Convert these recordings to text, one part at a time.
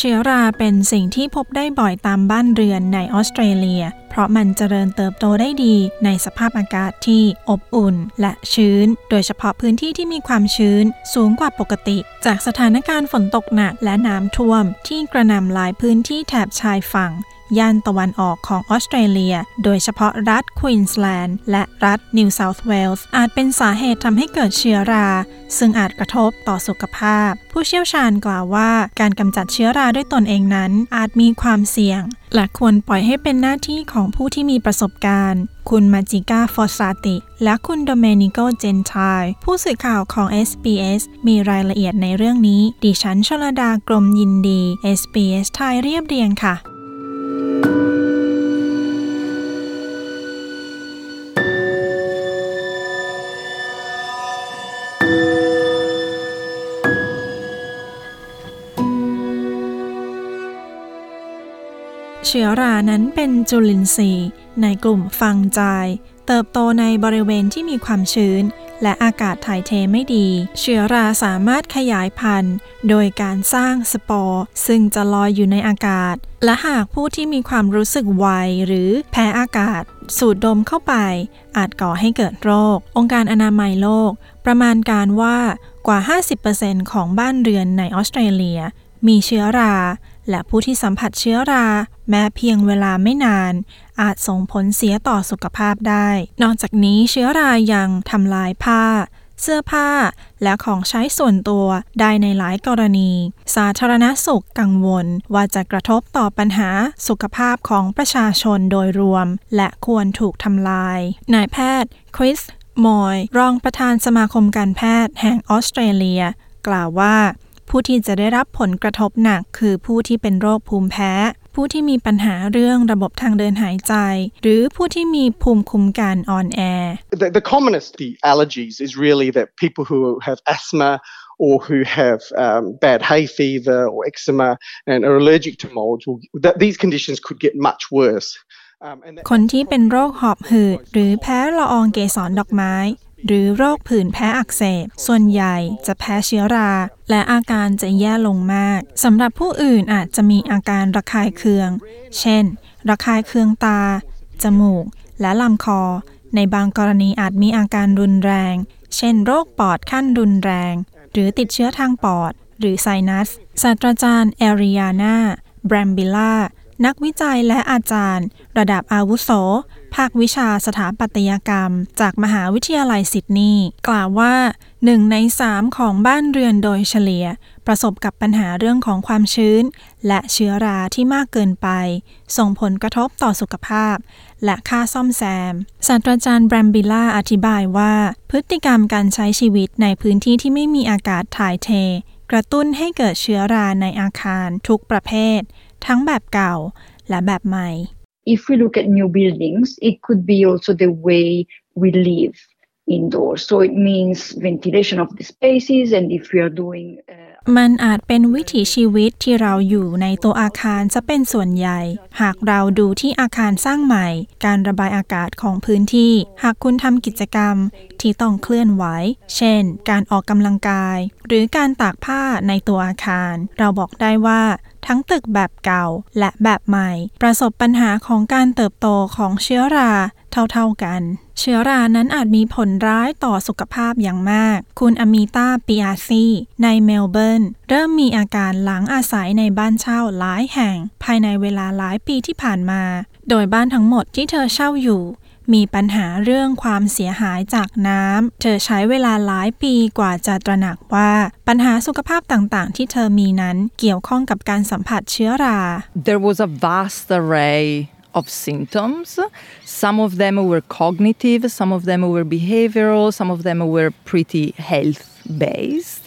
เชื้อราเป็นสิ่งที่พบได้บ่อยตามบ้านเรือนในออสเตรเลีย เพราะมันเจริญเติบโตได้ดีในสภาพอากาศที่อบอุ่นและชื้น โดยเฉพาะพื้นที่ที่มีความชื้นสูงกว่าปกติ จากสถานการณ์ฝนตกหนักและน้ำท่วมที่กระหน่ำหลายพื้นที่แถบชายฝั่ง ย่านตะวันออกของออสเตรเลีย โดยเฉพาะรัฐควีนสแลนด์และรัฐนิวเซาท์เวลส์อาจเป็นสาเหตุทำให้เกิดเชื้อรา ซึ่งอาจกระทบต่อสุขภาพ ผู้เชี่ยวชาญกล่าวว่าการกำจัดเชื้อราด้วยตนเองนั้น อาจมีความเสี่ยง และควรปล่อยให้เป็นหน้าที่ของผู้ที่มีประสบการณ์คุณมาจิก้าฟอสซาติ และคุณโดเมนิโกเจนทายผู้สื่อข่าวของ SBS มีรายละเอียดในเรื่องนี้ ดิฉันชลดากรมยินดี SBS ไทยเรียบเรียงค่ะ เชื้อรานั้นเป็นจุลินทรีย์ในกลุ่มฟังจาย เติบโตในบริเวณที่มีความชื้น และอากาศถ่ายเทไม่ดี เชื้อราสามารถขยายพันธุ์ โดยการสร้างสปอร์ซึ่งจะลอยอยู่ในอากาศ และหากผู้ที่มีความรู้สึกไวหรือแพ้อากาศ สูดดมเข้าไป อาจก่อให้เกิดโรค องค์การอนามัยโลก ประมาณการว่ากว่า 50%ของบ้านเรือนในออสเตรเลีย มีเชื้อราและผู้ที่สัมผัสเชื้อรา แม้เพียงเวลาไม่นาน อาจส่งผลเสียต่อสุขภาพได้ นอกจากนี้เชื้อรายังทำลายผ้า เสื้อผ้า และของใช้ส่วนตัวได้ในหลายกรณี สาธารณสุขกังวลว่าจะกระทบต่อปัญหาสุขภาพของประชาชนโดยรวม และควรถูกทำลาย นายแพทย์คริสมอยรองประธานสมาคมการแพทย์แห่งออสเตรเลีย กล่าวว่าผู้ที่จะได้รับผลกระทบหนักคือผู้ที่เป็นโรคภูมิแพ้ ผู้ที่มีปัญหาเรื่องระบบทางเดินหายใจ หรือผู้ที่มีภูมิคุ้มกันอ่อนแอ The, the commonest the allergies is really that people who have asthma or who have um, bad hay fever or eczema and are allergic to molds, will, that these conditions could get much worse. คนที่เป็นโรคหอบหืดหรือแพ้ละอองเกสรดอกไม้ หรือโรคผื่นแพ้อักเสบ ส่วนใหญ่จะแพ้เชื้อรา และอาการจะแย่ลงมากสำหรับผู้อื่นอาจจะมีอาการระคายเคือง เช่น ระคายเคืองตา จมูก และลำคอ ในบางกรณีอาจมีอาการรุนแรง เช่น โรคปอดขั้นรุนแรง หรือติดเชื้อทางปอด หรือไซนัส ศาสตราจารย์เอริยาน่าแบรมบิล่านักวิจัยและอาจารย์ ระดับอาวุโส ภาควิชาสถาปัตยกรรม จากมหาวิทยาลัยซิดนีย์กล่าวว่าหนึ่งในสามของบ้านเรือนโดยเฉลี่ย ประสบกับปัญหาเรื่องของความชื้น และเชื้อราที่มากเกินไป ส่งผลกระทบต่อสุขภาพ และค่าซ่อมแซม ศาสตราจารย์แบรมบิล่าอธิบายว่า พฤติกรรมการใช้ชีวิตในพื้นที่ที่ไม่มีอากาศถ่ายเท กระตุ้นให้เกิดเชื้อราในอาคารทุกประเภท ทั้งแบบเก่าและแบบใหม่ If we look at new buildings, it could be also the way we live indoors. So it means ventilation of the spaces, and if we are doing uh, มันอาจเป็นวิถีชีวิตที่เราอยู่ในตัวอาคารจะเป็นส่วนใหญ่ หากเราดูที่อาคารสร้างใหม่ การระบายอากาศของพื้นที่ หากคุณทำกิจกรรมที่ต้องเคลื่อนไหว เช่น การออกกำลังกาย หรือการตากผ้าในตัวอาคาร เราบอกได้ว่าทั้งตึกแบบเก่าและแบบใหม่ ประสบปัญหาของการเติบโตของเชื้อรา เท่าๆกัน เชื้อรานั้นอาจมีผลร้ายต่อสุขภาพอย่างมาก คุณอมีตาปิอาซีในเมลเบิร์น เริ่มมีอาการหลังอาศัยในบ้านเช่าหลายแห่ง ภายในเวลาหลายปีที่ผ่านมา โดยบ้านทั้งหมดที่เธอเช่าอยู่มีปัญหาเรื่องความเสียหายจากน้ำ เธอใช้เวลาหลายปีกว่าจะตระหนักว่าปัญหาสุขภาพต่างๆ ที่เธอมีนั้นเกี่ยวข้องกับการสัมผัสเชื้อรา There was a vast array of symptoms. Some of them were cognitive, some of them were behavioral, some of them were pretty health based.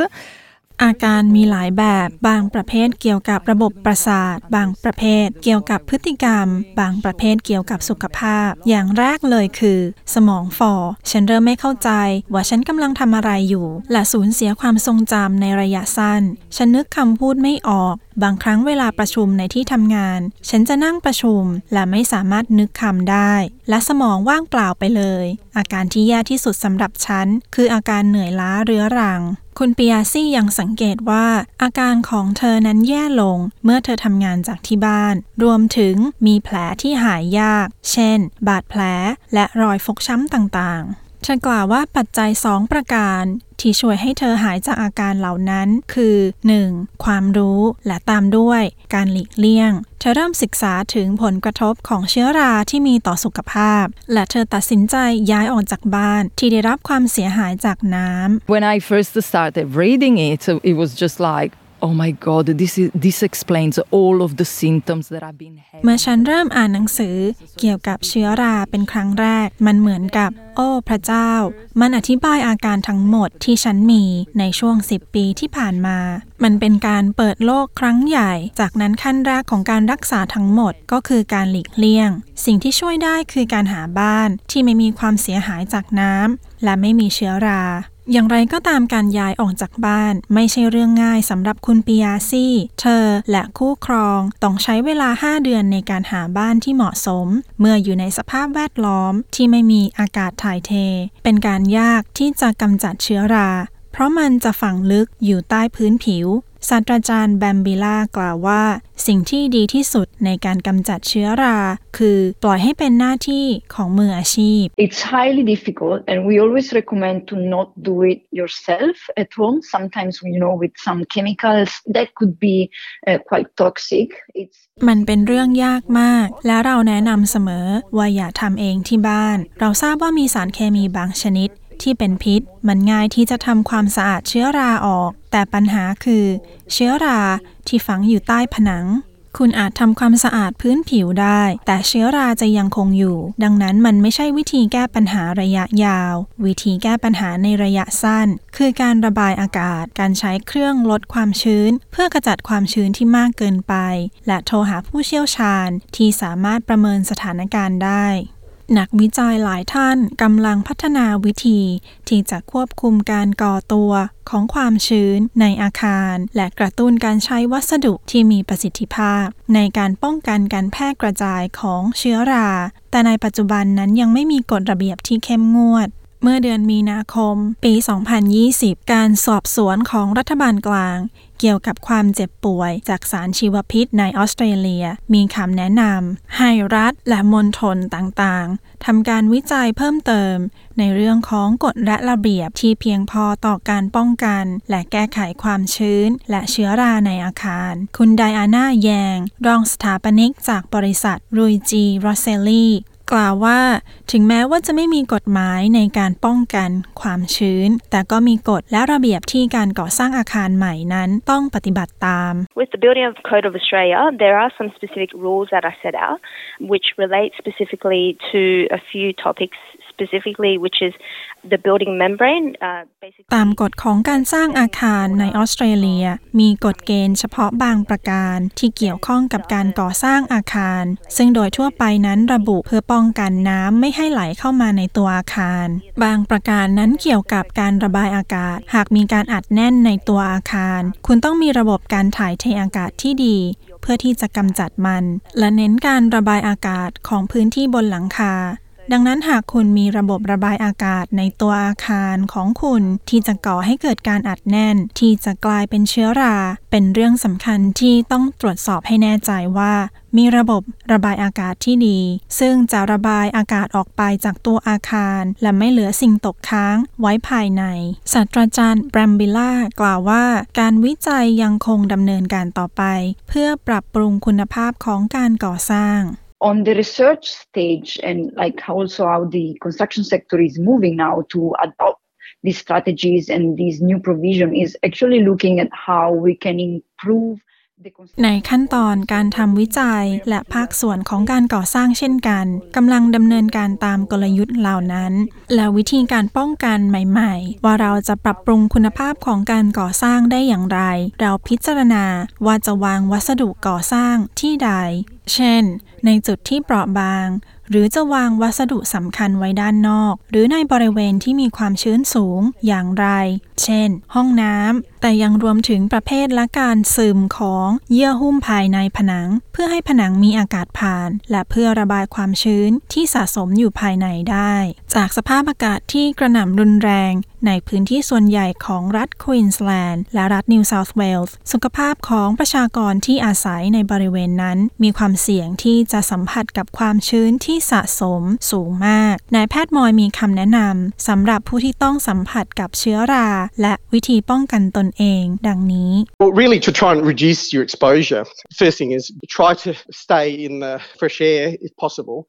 อาการมีหลายแบบ บางประเภทเกี่ยวกับระบบประสาท บางประเภทเกี่ยวกับพฤติกรรม บางประเภทเกี่ยวกับสุขภาพ อย่างแรกเลยคือ สมองฝ่อ ฉันเริ่มไม่เข้าใจ ว่าฉันกำลังทำอะไรอยู่ และสูญเสียความทรงจำในระยะสั้น ฉันนึกคำพูดไม่ออกบางครั้งเวลาประชุมในที่ทำงาน ฉันจะนั่งประชุมและไม่สามารถนึกคำได้ และสมองว่างเปล่าไปเลย อาการที่แย่ที่สุดสำหรับฉัน คืออาการเหนื่อยล้าเรื้อรัง คุณปิยาซี่ยังสังเกตว่า อาการของเธอนั้นแย่ลง เมื่อเธอทำงานจากที่บ้าน รวมถึงมีแผลที่หายยาก เช่น บาดแผลและรอยฟกช้ำต่างๆเธอกล่าวว่าปัจจัยสองประการ ที่ช่วยให้เธอหายจากอาการเหล่านั้น คือ 1. ความรู้และตามด้วย การหลีกเลี่ยง เธอเริ่มศึกษาถึงผลกระทบของเชื้อราที่มีต่อสุขภาพ และเธอตัดสินใจย้ายออกจากบ้านที่ได้รับความเสียหายจากน้ำ When I first started reading it, it was just like, oh my god, this is this explains all of the symptoms that I've been having. เมื่อฉันเริ่มอ่านหนังสือเกี่ยวกับเชื้อราเป็นครั้งแรก มันเหมือนกับ โอ้พระเจ้า มันอธิบายอาการทั้งหมดที่ฉันมีในช่วง 10 ปีที่ผ่านมา มันเป็นการเปิดโลกครั้งใหญ่ จากนั้นขั้นแรกของการรักษาทั้งหมดก็คือการหลีกเลี่ยง สิ่งที่ช่วยได้คือการหาบ้านที่ไม่มีความเสียหายจากน้ำและไม่มีเชื้อรา อย่างไรก็ตามการย้ายออกจากบ้านไม่ใช่เรื่องง่ายสำหรับคุณปิยาซี่ เธอและคู่ครองต้องใช้เวลา 5 เดือนในการหาบ้านที่เหมาะสม เมื่ออยู่ในสภาพแวดล้อมที่ไม่มีอากาศถ่ายเท เป็นการยากที่จะกำจัดเชื้อรา เพราะมันจะฝังลึกอยู่ใต้พื้นผิว ศาสตราจารย์แบมบิล่ากล่าวว่า สิ่งที่ดีที่สุดในการกำจัดเชื้อรา คือปล่อยให้เป็นหน้าที่ของมืออาชีพ It's highly difficult, and we always recommend to not do it yourself at home. Sometimes, you know, with some chemicals that could be uh, quite toxic. It's มันเป็นเรื่องยากมาก และเราแนะนำเสมอว่าอย่าทำเองที่บ้าน เราทราบว่ามีสารเคมีบางชนิด ที่เป็นพิษ มันง่ายที่จะทำความสะอาดเชื้อราออก แต่ปัญหาคือ เชื้อราที่ฝังอยู่ใต้ผนัง คุณอาจทำความสะอาดพื้นผิวได้ แต่เชื้อราจะยังคงอยู่ ดังนั้นมันไม่ใช่วิธีแก้ปัญหาระยะยาว วิธีแก้ปัญหาในระยะสั้น คือการระบายอากาศ การใช้เครื่องลดความชื้น เพื่อกระจัดความชื้นที่มากเกินไป และโทรหาผู้เชี่ยวชาญที่สามารถประเมินสถานการณ์ได้ นักวิจัยหลายท่านกำลังพัฒนาวิธี ที่จะควบคุมการก่อตัวของความชื้นในอาคาร และกระตุ้นการใช้วัสดุที่มีประสิทธิภาพ ในการป้องกันการแพร่กระจายของเชื้อรา แต่ในปัจจุบันนั้นยังไม่มีกฎระเบียบที่เข้มงวดเมื่อเดือนมีนาคม ปี 2020 การสอบสวนของรัฐบาลกลาง เกี่ยวกับความเจ็บป่วย จากสารชีวพิษในออสเตรเลีย มีคำแนะนำให้รัฐและมณฑลต่างๆทำการวิจัยเพิ่มเติม ในเรื่องของกฎและระเบียบที่เพียงพอต่อการป้องกัน และแก้ไขความชื้น และเชื้อราในอาคาร คุณไดอาน่าแยง รองสถาปนิกจากบริษัทรุยจีรอเซลลี กล่าวว่า ถึงแม้ว่าจะไม่มีกฎหมายในการป้องกันความชื้น แต่ก็มีกฎและระเบียบที่การก่อสร้างอาคารใหม่นั้นต้องปฏิบัติตาม With the Building of Code of Australia, there are some specific rules that are set out, which relate specifically to a few topics, specifically which is the building membrane. ตามกฎของการสร้างอาคารในออสเตรเลีย มีกฎเกณฑ์เฉพาะบางประการที่เกี่ยวข้องกับการก่อสร้างอาคาร ซึ่งโดยทั่วไปนั้นระบุเพื่อป้องกันน้ำไม่ให้ไหลเข้ามาในตัวอาคาร บางประการนั้นเกี่ยวกับการระบายอากาศ หากมีการอัดแน่นในตัวอาคาร คุณต้องมีระบบการถ่ายเทอากาศที่ดี เพื่อที่จะกำจัดมัน และเน้นการระบายอากาศของพื้นที่บนหลังคา ดังนั้นหากคุณมีระบบระบายอากาศในตัวอาคารของคุณที่จะก่อให้เกิดการอัดแน่น ที่จะกลายเป็นเชื้อรา เป็นเรื่องสำคัญที่ต้องตรวจสอบให้แน่ใจว่า มีระบบระบายอากาศที่ดี ซึ่งจะระบายอากาศออกไปจากตัวอาคาร และไม่เหลือสิ่งตกค้างไว้ภายใน ศาสตราจารย์แบรมบิล่ากล่าวว่า การวิจัยยังคงดำเนินการต่อไป เพื่อปรับปรุงคุณภาพของการก่อสร้าง on the research stage and like also how the construction sector is moving now to adopt these strategies and these new provision is actually looking at how we can improve ในขั้นตอนการทำวิจัยและภาคส่วนของการก่อสร้างเช่นกันกำลังดำเนินการตามกลยุทธ์เหล่านั้น และวิธีการป้องกันใหม่ ๆ ว่าเราจะปรับปรุงคุณภาพของการก่อสร้างได้อย่างไร เราพิจารณาว่าจะวางวัสดุก่อสร้างที่ใด เช่น ในจุดที่เปราะบาง หรือจะวางวัสดุสำคัญไว้ด้านนอก หรือในบริเวณที่มีความชื้นสูงอย่างไร เช่น ห้องน้ำ แต่ยังรวมถึงประเภทและการซึมของเยื่อหุ้มภายในผนัง เพื่อให้ผนังมีอากาศผ่าน และเพื่อระบายความชื้นที่สะสมอยู่ภายในได้ จากสภาพอากาศที่กระหน่ำรุนแรงในพื้นที่ส่วนใหญ่ของรัฐควีนสแลนด์และรัฐนิวเซาท์เวลส์สุขภาพของประชากรที่อาศัยในบริเวณนั้น มีความเสี่ยงที่จะสัมผัสกับความชื้นที่สะสมสูงมาก นายแพทย์มอยมีคำแนะนำสำหรับผู้ที่ต้องสัมผัสกับเชื้อรา และวิธีป้องกันตนเอง ดังนี้ Well, really, to try and reduce your exposure, first thing is try to stay in the fresh air if possible.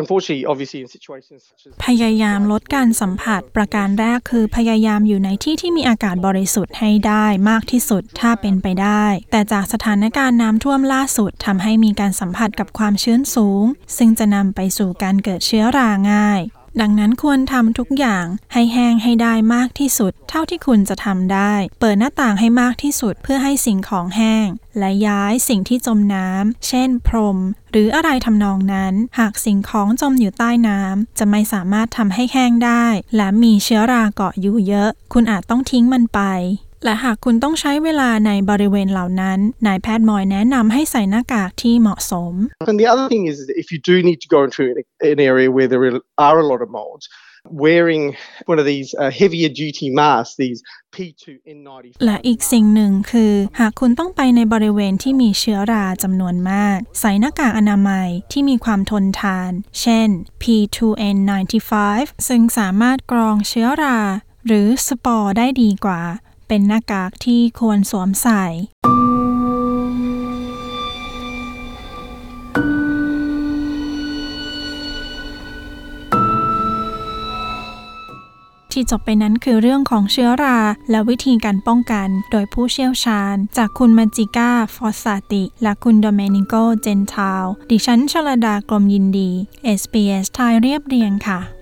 Unfortunately, obviously, in situations such as พยายามลดการสัมผัสประการแรกคือพยายามอยู่ในที่ที่มีอากาศบริสุทธิ์ให้ได้มากที่สุดถ้าเป็นไปได้ แต่จากสถานการณ์น้ำท่วมล่าสุดทำให้มีการสัมผัสกับความชื้นสูง ซึ่งจะนำไปสู่การเกิดเชื้อราง่าย ดังนั้นควรทำทุกอย่างให้แห้งให้ได้มากที่สุด เท่าที่คุณจะทำได้ เปิดหน้าต่างให้มากที่สุดเพื่อให้สิ่งของแห้ง และย้ายสิ่งที่จมน้ำเช่น พรม หรืออะไรทำนองนั้น หากสิ่งของจมอยู่ใต้น้ำจะไม่สามารถทำให้แห้งได้ และมีเชื้อราเกาะอยู่เยอะ คุณอาจต้องทิ้งมันไป และหากคุณต้องใช้เวลาในบริเวณเหล่านั้น นายแพทย์มอยแนะนำให้ใส่หน้ากากที่เหมาะสม And the other thing is, that if you do need to go into an, an area where there are a lot of molds, wearing one of these uh, heavier duty masks, these P2N95. และอีกสิ่งหนึ่งคือ หากคุณต้องไปในบริเวณที่มีเชื้อราจำนวนมาก ใส่หน้ากากอนามัยที่มีความทนทาน เช่น P2N95 ซึ่งสามารถกรองเชื้อรา หรือสปอร์ได้ดีกว่า เป็นหน้ากากที่ควรสวมใส่ที่จบไปนั้นคือเรื่องของเชื้อรา และวิธีการป้องกันโดยผู้เชี่ยวชาญ จากคุณมาจิก้า ฟอสซาติ และคุณโดเมนิโก เจนทาว ดิฉันชลดากรมยินดี SBS ไทยเรียบเรียงค่ะ